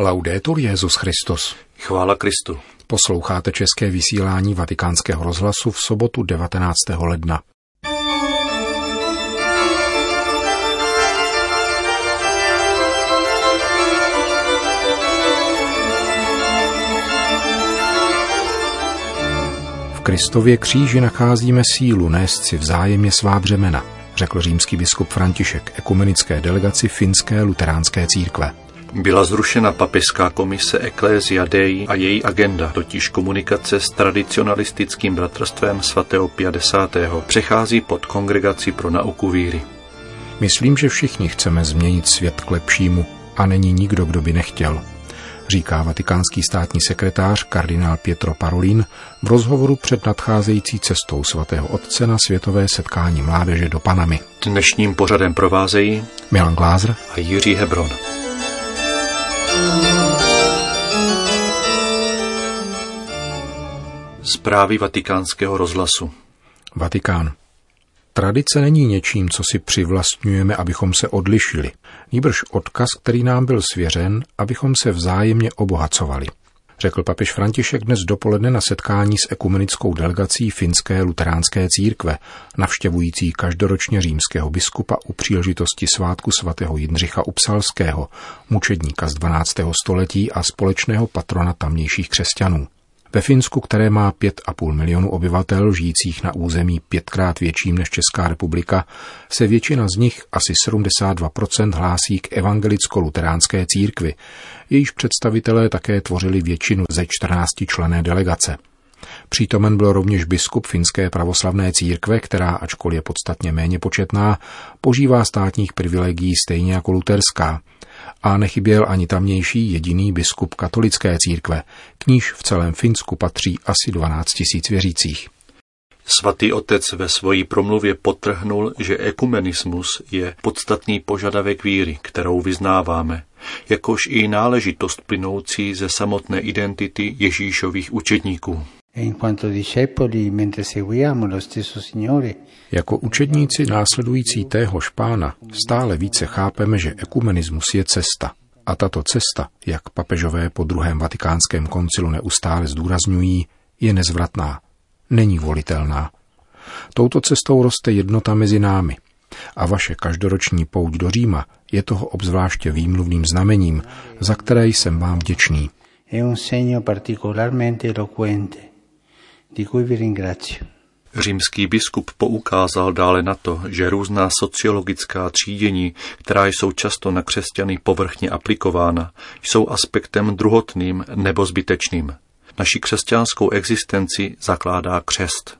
Laudetur Jezus Christus. Chvála Kristu. Posloucháte české vysílání Vatikánského rozhlasu v sobotu 19. ledna. V Kristově kříži nacházíme sílu nést si vzájemně svá břemena, řekl římský biskup František ekumenické delegaci finské luteránské církve. Byla zrušena papežská komise Ecclesia Dei a její agenda, totiž komunikace s tradicionalistickým bratrstvem svatého 50. přechází pod kongregaci pro nauku víry. Myslím, že všichni chceme změnit svět k lepšímu a není nikdo, kdo by nechtěl, říká vatikánský státní sekretář kardinál Pietro Parolin v rozhovoru před nadcházející cestou svatého otce na světové setkání mládeže do Panamy. Dnešním pořadem provázejí Milan Glázer a Jiří Hebron. Zprávy vatikánského rozhlasu. Vatikán. Tradice není něčím, co si přivlastňujeme, abychom se odlišili. Nýbrž odkaz, který nám byl svěřen, abychom se vzájemně obohacovali. Řekl papež František dnes dopoledne na setkání s ekumenickou delegací finské luteránské církve, navštěvující každoročně římského biskupa u příležitosti svátku svatého Jindřicha Upsalského, mučedníka z 12. století a společného patrona tamnějších křesťanů. Ve Finsku, které má 5,5 milionu obyvatel žijících na území pětkrát větším než Česká republika, se většina z nich, asi 72%, hlásí k evangelicko-luteránské církvi. Jejíž představitelé také tvořili většinu ze 14 člené delegace. Přítomen byl rovněž biskup finské pravoslavné církve, která, ačkoliv je podstatně méně početná, požívá státních privilegií stejně jako luterská – a nechyběl ani tamnější jediný biskup katolické církve, k níž v celém Finsku patří asi 12 tisíc věřících. Svatý otec ve svojí promluvě potrhnul, že ekumenismus je podstatný požadavek víry, kterou vyznáváme, jakož i náležitost plynoucí ze samotné identity Ježíšových učedníků. Jako učedníci následující téhož pána stále více chápeme, že ekumenismus je cesta. A tato cesta, jak papežové po druhém vatikánském koncilu neustále zdůrazňují, je nezvratná, není volitelná. Touto cestou roste jednota mezi námi. A vaše každoroční pouť do Říma je toho obzvláště výmluvným znamením, za které jsem vám vděčný. È un segno particolarmente eloquente Římský biskup poukázal dále na to, že různá sociologická třídění, která jsou často na křesťany povrchně aplikována, jsou aspektem druhotným nebo zbytečným. Naši křesťanskou existenci zakládá křest.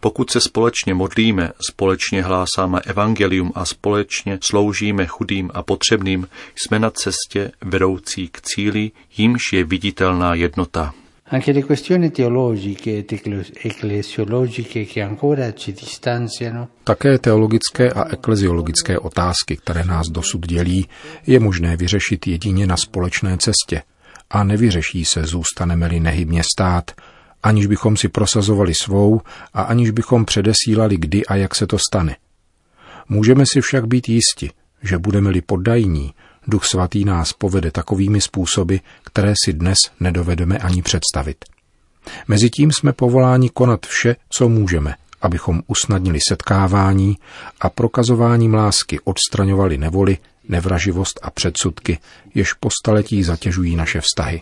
Pokud se společně modlíme, společně hlásáme evangelium a společně sloužíme chudým a potřebným, jsme na cestě vedoucí k cíli, jímž je viditelná jednota. Anche le questioni teologiche ed ecclesiologiche che ancora ci distanziano. Také teologické a ekleziologické otázky, které nás dosud dělí, je možné vyřešit jedině na společné cestě. A nevyřeší se, zůstaneme-li nehybně stát, aniž bychom si prosazovali svou a aniž bychom předesílali, kdy a jak se to stane. Můžeme si však být jisti, že budeme-li poddajní, Duch Svatý nás povede takovými způsoby, které si dnes nedovedeme ani představit. Mezitím jsme povoláni konat vše, co můžeme, abychom usnadnili setkávání a prokazováním lásky odstraňovali nevoli, nevraživost a předsudky, jež po staletí zatěžují naše vztahy.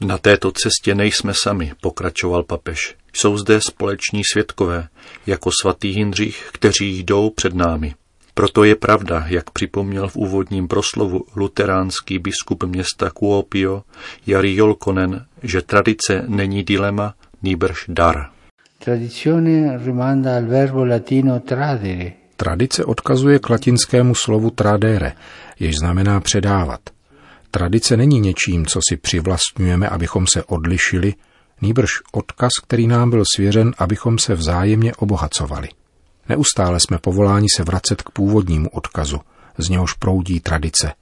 Na této cestě nejsme sami, pokračoval papež. Jsou zde společní světkové, jako svatý Jindřich, kteří jdou před námi. Proto je pravda, jak připomněl v úvodním proslovu luteránský biskup města Kuopio Jari Jolkonen, že tradice není dilema, nýbrž dar. Tradice odkazuje k latinskému slovu tradere, jež znamená předávat. Tradice není něčím, co si přivlastňujeme, abychom se odlišili, nýbrž odkaz, který nám byl svěřen, abychom se vzájemně obohacovali. Neustále jsme povoláni se vracet k původnímu odkazu, z něhož proudí tradice,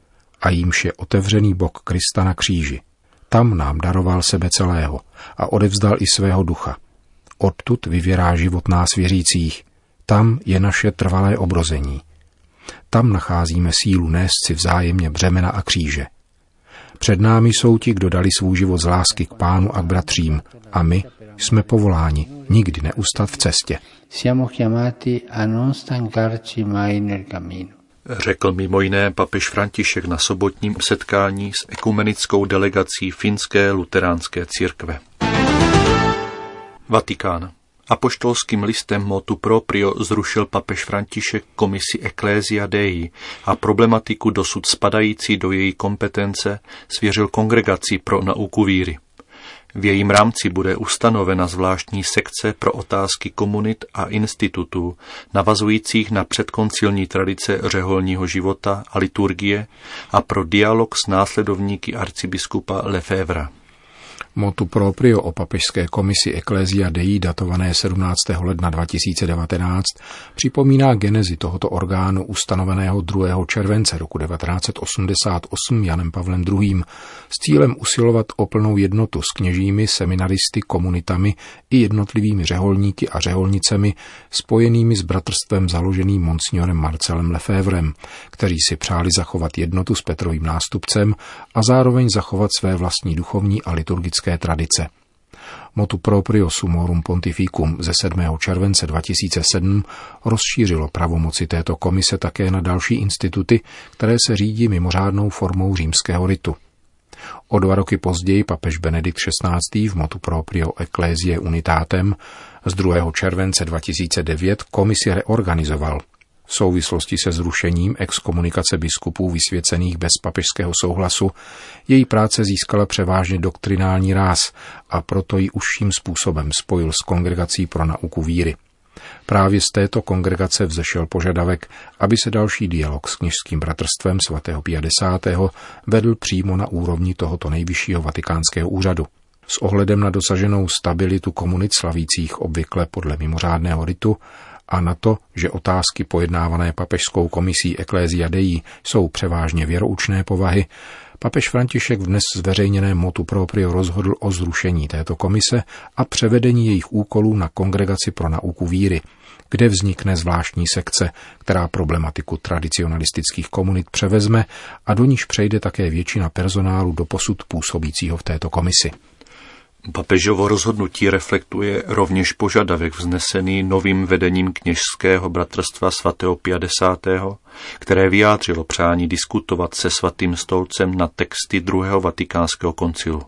a jímž je otevřený bok Krista na kříži. Tam nám daroval sebe celého a odevzdal i svého ducha. Odtud vyvěrá život nás věřících, tam je naše trvalé obrození. Tam nacházíme sílu nést si vzájemně břemena a kříže. Před námi jsou ti, kdo dali svůj život z lásky k pánu a k bratřím, a my jsme povoláni nikdy neustat v cestě. Siamo chiamati a non stancarci mai nel cammino. Řekl mimo jiné papež František na sobotním setkání s ekumenickou delegací finské luteránské církve. Vatikán. Apoštolským listem motu proprio zrušil papež František komisi Ecclesia Dei a problematiku dosud spadající do její kompetence svěřil kongregaci pro nauku víry. V jejím rámci bude ustanovena zvláštní sekce pro otázky komunit a institutů, navazujících na předkoncilní tradice řeholního života a liturgie a pro dialog s následovníky arcibiskupa Lefevra. Motu proprio o papežské komisi Ecclesia Dei datované 17. ledna 2019 připomíná genezi tohoto orgánu ustanoveného 2. července roku 1988 Janem Pavlem II. s cílem usilovat o plnou jednotu s kněžími, seminaristy, komunitami i jednotlivými řeholníky a řeholnicemi spojenými s bratrstvem založeným monsignorem Marcelem Lefevrem, kteří si přáli zachovat jednotu s Petrovým nástupcem a zároveň zachovat své vlastní duchovní a liturgické katolické tradice. Motu proprio sumorum pontificum ze 7. července 2007 rozšířilo pravomoci této komise také na další instituty, které se řídí mimořádnou formou římského ritu. O dva roky později papež Benedikt XVI. v motu proprio Ecclesiae Unitatem z 2. července 2009 komisi reorganizoval – v souvislosti se zrušením exkomunikace biskupů vysvěcených bez papežského souhlasu její práce získala převážně doktrinální ráz a proto ji užším způsobem spojil s kongregací pro nauku víry. Právě z této kongregace vzešel požadavek, aby se další dialog s kněžským bratrstvem svatého 50. vedl přímo na úrovni tohoto nejvyššího vatikánského úřadu. S ohledem na dosaženou stabilitu komunit slavících obvykle podle mimořádného ritu a na to, že otázky pojednávané papežskou komisí Ecclesia Dei jsou převážně věroučné povahy, papež František v dnes zveřejněném motu proprio rozhodl o zrušení této komise a převedení jejich úkolů na Kongregaci pro nauku víry, kde vznikne zvláštní sekce, která problematiku tradicionalistických komunit převezme a do níž přejde také většina personálu do posud působícího v této komisi. Papežovo rozhodnutí reflektuje rovněž požadavek vznesený novým vedením kněžského bratrstva svatého 50., které vyjádřilo přání diskutovat se svatým stolcem na texty druhého vatikánského koncilu.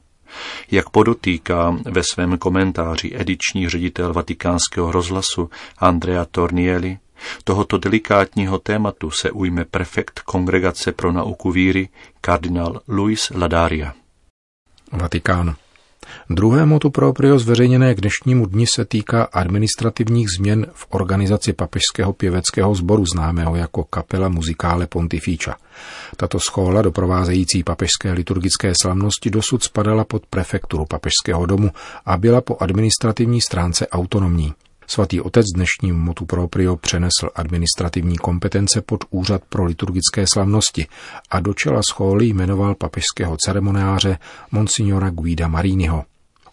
Jak podotýká ve svém komentáři ediční ředitel vatikánského rozhlasu Andrea Tornieli, tohoto delikátního tématu se ujme prefekt Kongregace pro nauku víry kardinál Luis Ladaria. Vatikán. Druhé motu proprio zveřejněné k dnešnímu dni se týká administrativních změn v organizaci papežského pěveckého sboru známého jako Kapela Musicale Pontificia. Tato schola doprovázející papežské liturgické slavnosti dosud spadala pod prefekturu papežského domu a byla po administrativní stránce autonomní. Svatý otec dnešním motu proprio přenesl administrativní kompetence pod Úřad pro liturgické slavnosti a do čela schóly jmenoval papežského ceremoniáře Monsignora Guida Mariniho.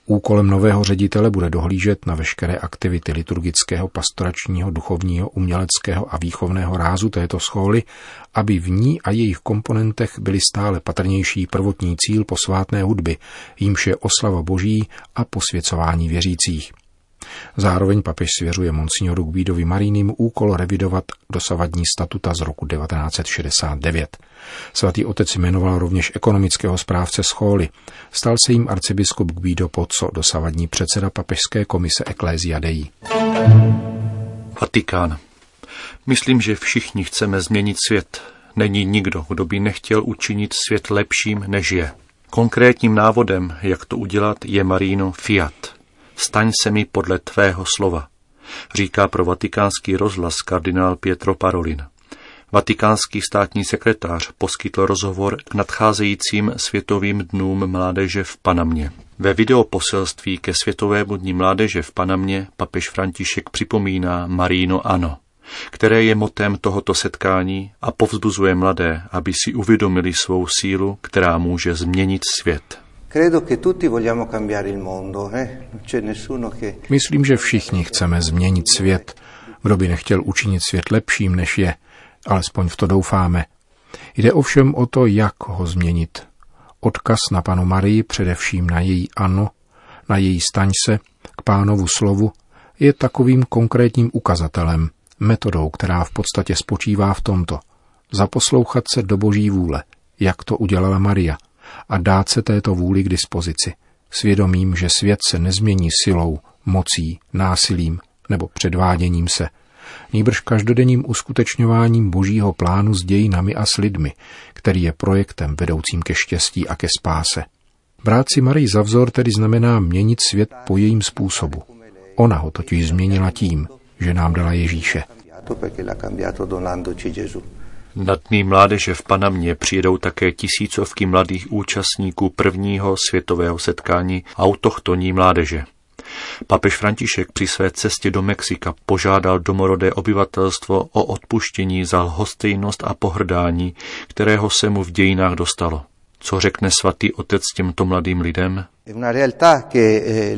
Úkolem nového ředitele bude dohlížet na veškeré aktivity liturgického, pastoračního, duchovního, uměleckého a výchovného rázu této schóly, aby v ní a jejich komponentech byly stále patrnější prvotní cíl posvátné hudby, jímž je oslava boží a posvěcování věřících. Zároveň papež svěřuje monsignoru Guidovi Marínim úkol revidovat dosavadní statuta z roku 1969. Svatý otec jmenoval rovněž ekonomického správce schóly. Stal se jim arcibiskup Guido Pozzo, dosavadní předseda papežské komise Ecclesia Dei. Vatikán. Myslím, že všichni chceme změnit svět. Není nikdo, kdo by nechtěl učinit svět lepším, než je. Konkrétním návodem, jak to udělat, je Marino Fiat – staň se mi podle tvého slova, říká pro vatikánský rozhlas kardinál Pietro Parolin. Vatikánský státní sekretář poskytl rozhovor k nadcházejícím světovým dnům mládeže v Panamě. Ve videoposelství ke Světovému dní mládeže v Panamě papež František připomíná Marino Ano, které je motem tohoto setkání a povzbuzuje mladé, aby si uvědomili svou sílu, která může změnit svět. Myslím, že všichni chceme změnit svět. Kdo by nechtěl učinit svět lepším, než je. Alespoň v to doufáme. Jde ovšem o to, jak ho změnit. Odkaz na panu Marii, především na její ano, na její staň se, k pánovu slovu, je takovým konkrétním ukazatelem, metodou, která v podstatě spočívá v tomto. Zaposlouchat se do boží vůle, jak to udělala Maria, a dát se této vůli k dispozici, svědomím, že svět se nezmění silou, mocí, násilím nebo předváděním se, nýbrž každodenním uskutečňováním božího plánu s dějinami a s lidmi, který je projektem vedoucím ke štěstí a ke spáse. Brát si Marii za vzor tedy znamená měnit svět po jejím způsobu. Ona ho totiž změnila tím, že nám dala Ježíše. Na dní mládeže v Panamě přijedou také tisícovky mladých účastníků prvního světového setkání autochtonní mládeže. Papež František při své cestě do Mexika požádal domorodé obyvatelstvo o odpuštění za lhostejnost a pohrdání, kterého se mu v dějinách dostalo. Co řekne svatý otec těmto mladým lidem? Eh,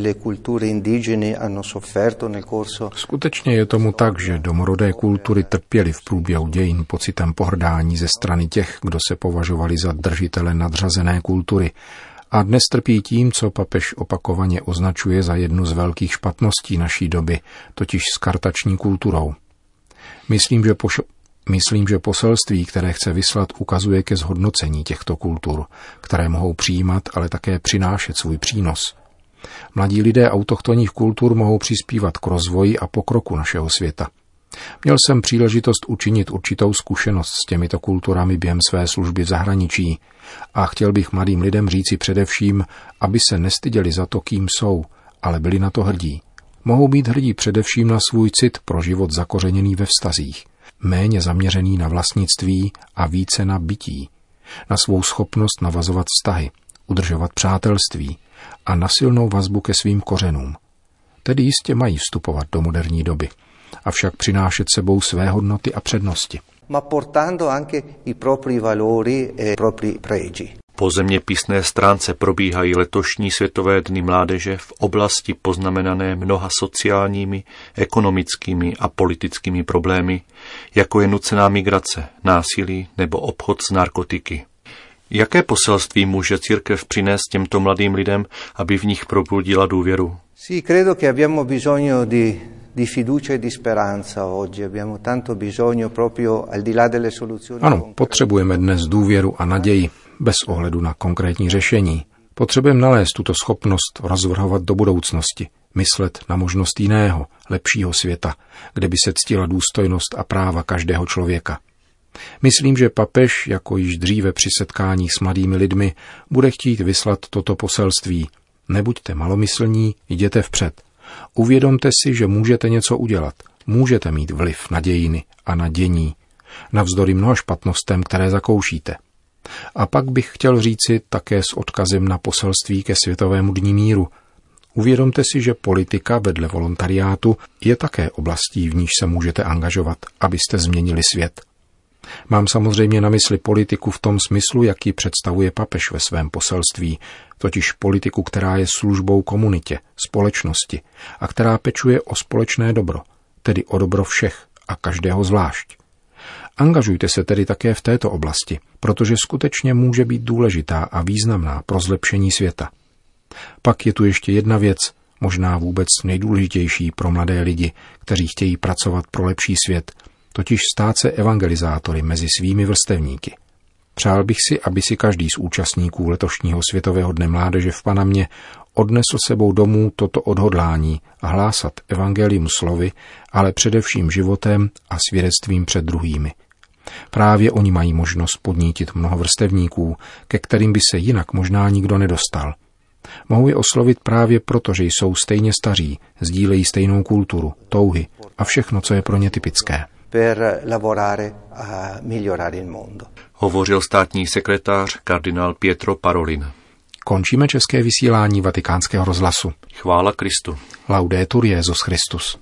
Skutečně je tomu tak, že domorodé kultury trpěly v průběhu dějin pocitem pohrdání ze strany těch, kdo se považovali za držitele nadřazené kultury a dnes trpí tím, co papež opakovaně označuje za jednu z velkých špatností naší doby, totiž skartační kulturou. Myslím, že, myslím, že poselství, které chce vyslat, ukazuje ke zhodnocení těchto kultur, které mohou přijímat, ale také přinášet svůj přínos. Mladí lidé autochtonních kultur mohou přispívat k rozvoji a pokroku našeho světa. Měl jsem příležitost učinit určitou zkušenost s těmito kulturami během své služby v zahraničí a chtěl bych mladým lidem říci především, aby se nestyděli za to, kým jsou, ale byli na to hrdí. Mohou být hrdí především na svůj cit pro život zakořeněný ve vztazích, méně zaměřený na vlastnictví a více na bytí, na svou schopnost navazovat vztahy, udržovat přátelství a na silnou vazbu ke svým kořenům. Tedy jistě mají vstupovat do moderní doby avšak přinášet sebou své hodnoty a přednosti. Ma portando anche i propri valori e propri pregi. Po zeměpisné stránce probíhají letošní Světové dny mládeže v oblasti poznamenané mnoha sociálními, ekonomickými a politickými problémy, jako je nucená migrace, násilí nebo obchod s narkotiky. Jaké poselství může církev přinést těmto mladým lidem, aby v nich probudila důvěru? Sì, credo che abbiamo bisogno di di fiducia e di speranza oggi. Abbiamo tanto bisogno proprio al di là delle soluzioni. Ano, potřebujeme dnes důvěru a naději, bez ohledu na konkrétní řešení. Potřebujeme nalézt tuto schopnost rozvrhovat do budoucnosti, myslet na možnost jiného, lepšího světa, kde by se ctila důstojnost a práva každého člověka. Myslím, že papež, jako již dříve při setkáních s mladými lidmi, bude chtít vyslat toto poselství. Nebuďte malomyslní, jděte vpřed. Uvědomte si, že můžete něco udělat. Můžete mít vliv na dějiny a na dění, navzdory mnoha špatnostem, které zakoušíte. A pak bych chtěl říci také s odkazem na poselství ke Světovému dní míru. Uvědomte si, že politika vedle volontariátu je také oblastí, v níž se můžete angažovat, abyste změnili svět. Mám samozřejmě na mysli politiku v tom smyslu, jaký představuje papež ve svém poselství, totiž politiku, která je službou komunitě, společnosti a která pečuje o společné dobro, tedy o dobro všech a každého zvlášť. Angažujte se tedy také v této oblasti, protože skutečně může být důležitá a významná pro zlepšení světa. Pak je tu ještě jedna věc, možná vůbec nejdůležitější pro mladé lidi, kteří chtějí pracovat pro lepší svět, totiž stát se evangelizátory mezi svými vrstevníky. Přál bych si, aby si každý z účastníků letošního Světového dne mládeže v Panamě odnesl sebou domů toto odhodlání a hlásat evangelium slovy, ale především životem a svědectvím před druhými. Právě oni mají možnost podnítit mnoho vrstevníků, ke kterým by se jinak možná nikdo nedostal. Mohou je oslovit právě proto, že jsou stejně staří, sdílejí stejnou kulturu, touhy a všechno, co je pro ně typické per lavorare a migliorare il mondo. Hovořil státní sekretář kardinál Pietro Parolin. Končíme české vysílání vatikánského rozhlasu. Chvála Kristu. Laudetur Jezus Christus.